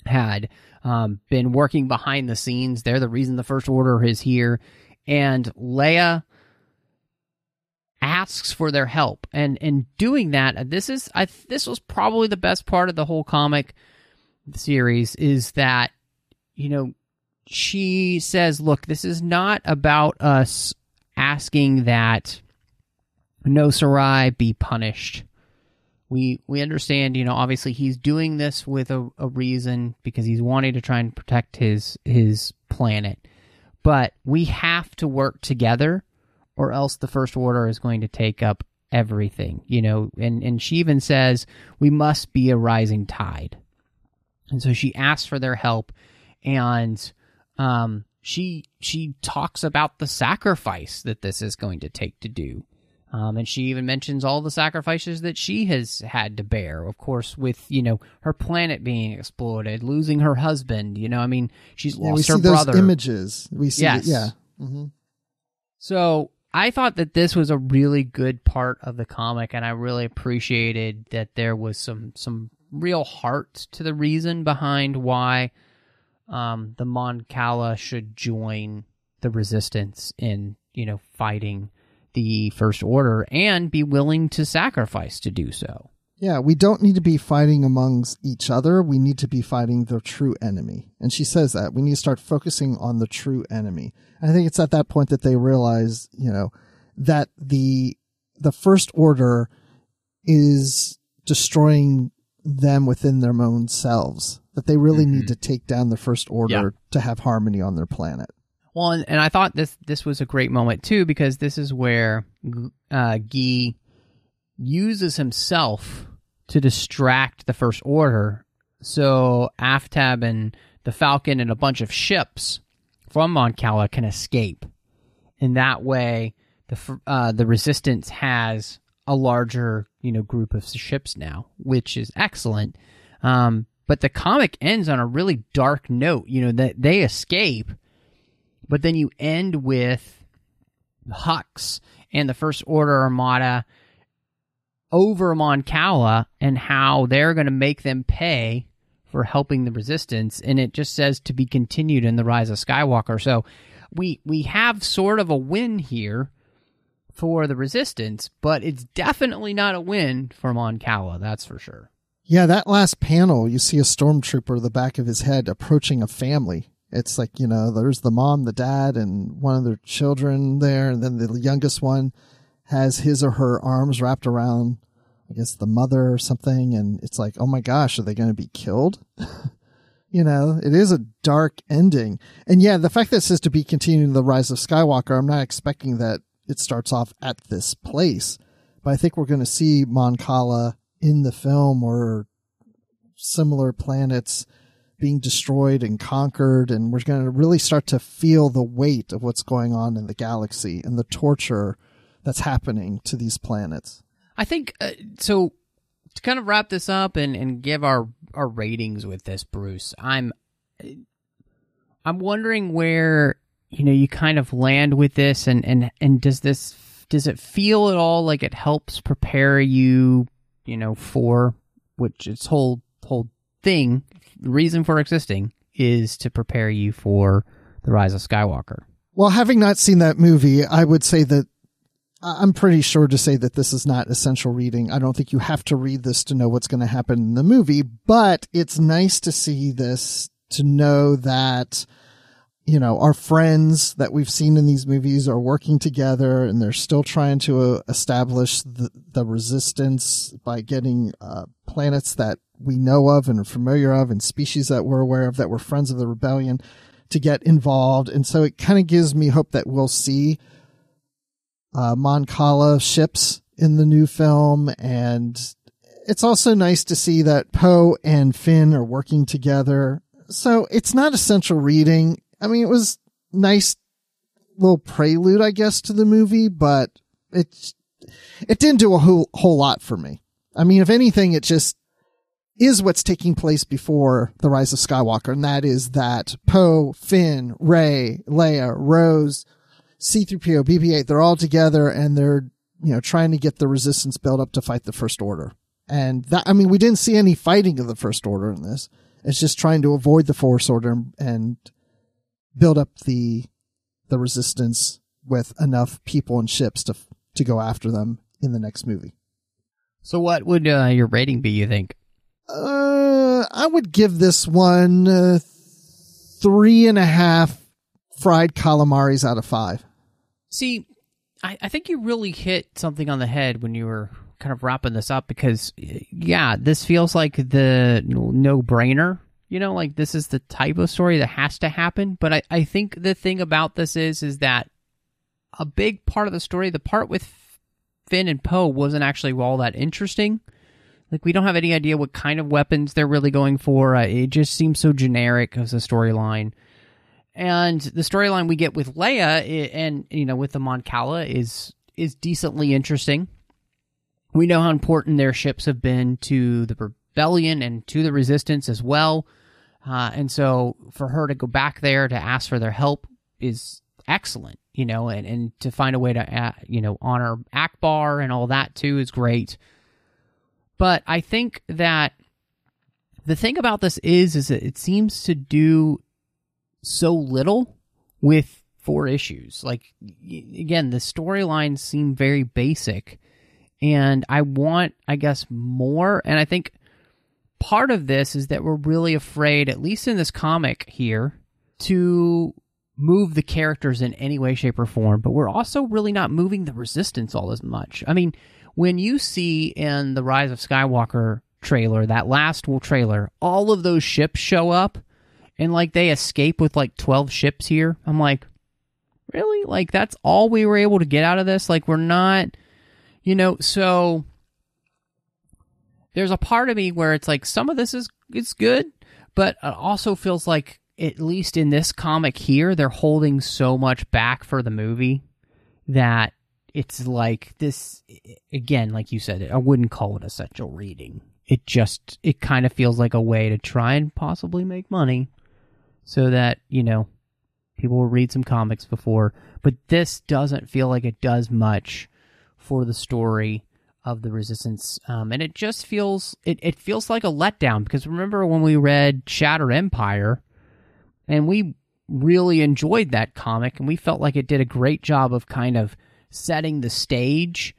had um, been working behind the scenes. They're the reason the First Order is here. And Leia asks for their help. And in doing that, this is I this was probably the best part of the whole comic series is that you know she says, "Look, this is not about us asking that Nossor Ri be punished. We we understand, you know, obviously he's doing this with a, a reason because he's wanting to try and protect his his planet. But we have to work together or else the first order is going to take up everything, you know, and and she even says we must be a rising tide. And so she asks for their help and um she she talks about the sacrifice that this is going to take to do. Um, and she even mentions all the sacrifices that she has had to bear, of course, with, you know, her planet being exploded, losing her husband, you know, I mean, she's Yeah, we lost see her those brother. images. We see, Yes. yeah. hmm So I thought that this was a really good part of the comic, and I really appreciated that there was some some real heart to the reason behind why um, the Mon Cala should join the Resistance in you know fighting the First Order and be willing to sacrifice to do so. Yeah, we don't need to be fighting amongst each other. We need to be fighting the true enemy. And she says that. We need to start focusing on the true enemy. And I think it's at that point that they realize, you know, that the the first order is destroying them within their own selves. That they really need to take down the first order Yeah. to have harmony on their planet. Well, and, and I thought this this was a great moment too because this is where uh, Guy uses himself to distract the First Order, so Aftab and the Falcon and a bunch of ships from Mon Cala can escape. In that way, the uh, the Resistance has a larger you know group of ships now, which is excellent. Um, but the comic ends on a really dark note. You know that they escape but then you end with Hux and the First Order Armada over Mon Cala and how they're going to make them pay for helping the Resistance, and it just says to be continued in the Rise of Skywalker. So we we have sort of a win here for the Resistance, but it's definitely not a win for Mon Cala. That's for sure. Yeah, that last panel, you see a stormtrooper, the back of his head, approaching a family. It's like, you know, there's the mom, the dad, and one of their children there. And then the youngest one has his or her arms wrapped around, I guess, the mother or something. And it's like, oh my gosh, are they going to be killed? you know, it is a dark ending. And yeah, the fact that it says to be continuing the rise of Skywalker, I'm not expecting that it starts off at this place. But I think we're going to see Mon Cala in the film or similar planets being destroyed and conquered and we're going to really start to feel the weight of what's going on in the galaxy and the torture that's happening to these planets. I think uh, so. To kind of wrap this up and, and give our our ratings with this, Bruce, I'm I'm wondering where you know you kind of land with this, and and and does this does it feel at all like it helps prepare you, you know, for which its whole whole thing, reason for existing is to prepare you for the rise of Skywalker. Well, having not seen that movie, I would say that I'm pretty sure to say that this is not essential reading. I don't think you have to read this to know what's going to happen in the movie, but it's nice to see this to know that you know, our friends that we've seen in these movies are working together and they're still trying to uh, establish the, the resistance by getting uh, planets that we know of and are familiar of and species that we're aware of that were friends of the rebellion to get involved. And so it kind of gives me hope that we'll see uh, Mon Cala ships in the new film. And it's also nice to see that Poe and Finn are working together. So it's not essential reading I mean, it was nice little prelude, I guess, to the movie, but it it didn't do a whole whole lot for me. I mean, if anything, it just is what's taking place before the rise of Skywalker, and that is that Poe, Finn, Rey, Leia, Rose, C-3PO, BB-8, they're all together and they're you know trying to get the resistance built up to fight the First Order. And that, I mean, we didn't see any fighting of the First Order in this. It's just trying to avoid the Force Order and build up the the resistance with enough people and ships to to go after them in the next movie. So, what would uh, your rating be? You think? Uh, I would give this one uh, three and a half fried calamaris out of five. See, I, I think you really hit something on the head when you were kind of wrapping this up because, yeah, this feels like the no brainer you know like this is the type of story that has to happen. But I, I think the thing about this is is that a big part of the story the part with finn and poe wasn't actually all that interesting. Like we don't have any idea what kind of weapons they're really going for. Uh, it just seems so generic as a storyline. And the storyline we get with leia and you know with the Mon Cala is is decently interesting. We know how important their ships have been to the rebellion and to the resistance as well. Uh, and so for her to go back there to ask for their help is excellent, you know, and, and to find a way to, uh, you know, honor Ackbar and all that too is great. But I think that the thing about this is, is that it seems to do so little with four issues. Like, again, the storylines seem very basic and I want, I guess, more. And I think part of this is that we're really afraid, at least in this comic here, to move the characters in any way, shape, or form. But we're also really not moving the resistance all as much. I mean, when you see in the Rise of Skywalker trailer, that last trailer, all of those ships show up and like they escape with like 12 ships here. I'm like, really? Like that's all we were able to get out of this? Like we're not, you know, so there's a part of me where it's like some of this is it's good, but it also feels like at least in this comic here, they're holding so much back for the movie that it's like this again, like you said, I wouldn't call it essential reading. It just it kind of feels like a way to try and possibly make money so that, you know, people will read some comics before, but this doesn't feel like it does much for the story of the resistance um, and it just feels it, it feels like a letdown because remember when we read Shattered Empire and we really enjoyed that comic and we felt like it did a great job of kind of setting the stage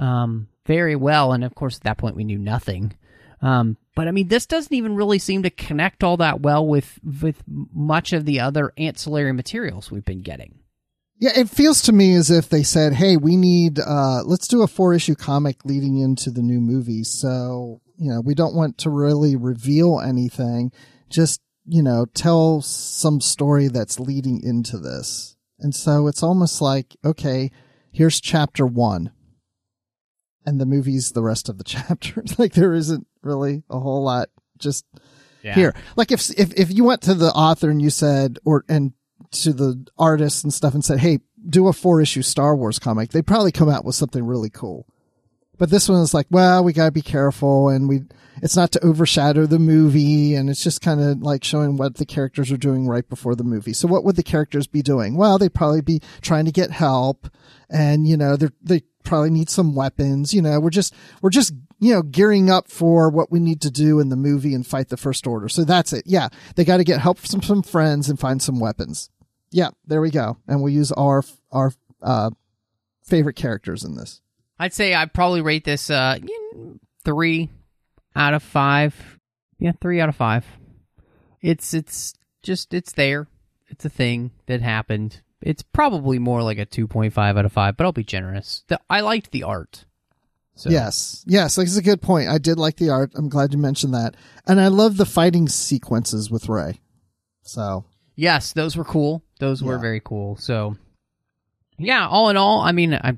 um, very well. And of course at that point we knew nothing. Um, but i mean this doesn't even really seem to connect all that well with with much of the other ancillary materials we've been getting yeah, it feels to me as if they said, "Hey, we need uh let's do a four issue comic leading into the new movie." So, you know, we don't want to really reveal anything. Just, you know, tell some story that's leading into this. And so it's almost like, okay, here's chapter 1. And the movie's the rest of the chapters. like there isn't really a whole lot just yeah. here. Like if if if you went to the author and you said or and to the artists and stuff and said, "Hey, do a four issue Star Wars comic," they'd probably come out with something really cool. But this one is like, well, we gotta be careful, and we it's not to overshadow the movie, and it's just kind of like showing what the characters are doing right before the movie. So, what would the characters be doing? Well, they'd probably be trying to get help, and you know, they they probably need some weapons. You know, we're just we're just you know gearing up for what we need to do in the movie and fight the First Order. So that's it. Yeah, they got to get help from some friends and find some weapons. Yeah, there we go. And we'll use our our uh, favorite characters in this? I'd say I'd probably rate this uh, three out of five. Yeah, three out of five. It's it's just it's there. It's a thing that happened. It's probably more like a two point five out of five, but I'll be generous. The, I liked the art. So. Yes, yes, like, it's a good point. I did like the art. I'm glad you mentioned that, and I love the fighting sequences with Rey. So yes, those were cool. Those were Yeah. very cool. So yeah, all in all, I mean, I,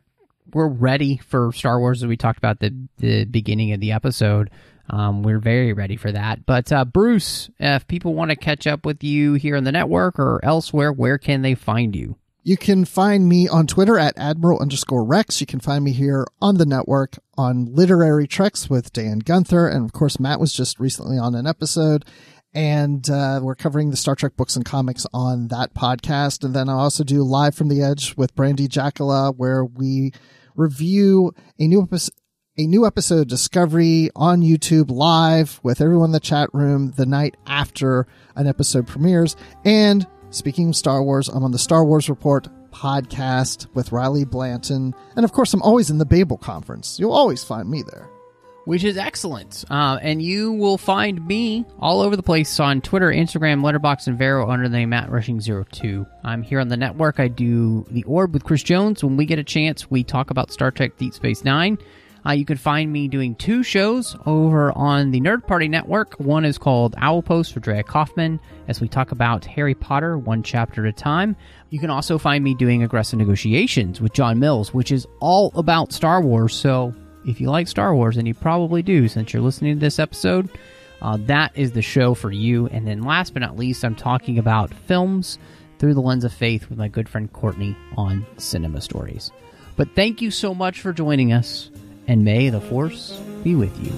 we're ready for Star Wars as we talked about the the beginning of the episode. Um, we're very ready for that. But uh, Bruce, if people want to catch up with you here on the network or elsewhere, where can they find you? You can find me on Twitter at Admiral underscore Rex. You can find me here on the network on Literary Treks with Dan Gunther. And of course, Matt was just recently on an episode. And uh, we're covering the Star Trek books and comics on that podcast. And then I also do Live from the Edge with Brandy Jacala, where we review a new episode. A new episode of Discovery on YouTube live with everyone in the chat room the night after an episode premieres. And Speaking of Star Wars, I'm on the Star Wars Report podcast with Riley Blanton. And of course, I'm always in the Babel conference. You'll always find me there. Which is excellent. Uh, and you will find me all over the place on Twitter, Instagram, Letterboxd, and Vero under the name Matt Rushing 2 I'm here on the network. I do The Orb with Chris Jones. When we get a chance, we talk about Star Trek Deep Space Nine. Uh, you can find me doing two shows over on the Nerd Party Network. One is called Owl Post for Drea Kaufman, as we talk about Harry Potter one chapter at a time. You can also find me doing Aggressive Negotiations with John Mills, which is all about Star Wars. So if you like Star Wars, and you probably do since you're listening to this episode, uh, that is the show for you. And then last but not least, I'm talking about films through the lens of faith with my good friend Courtney on Cinema Stories. But thank you so much for joining us, and may the Force be with you.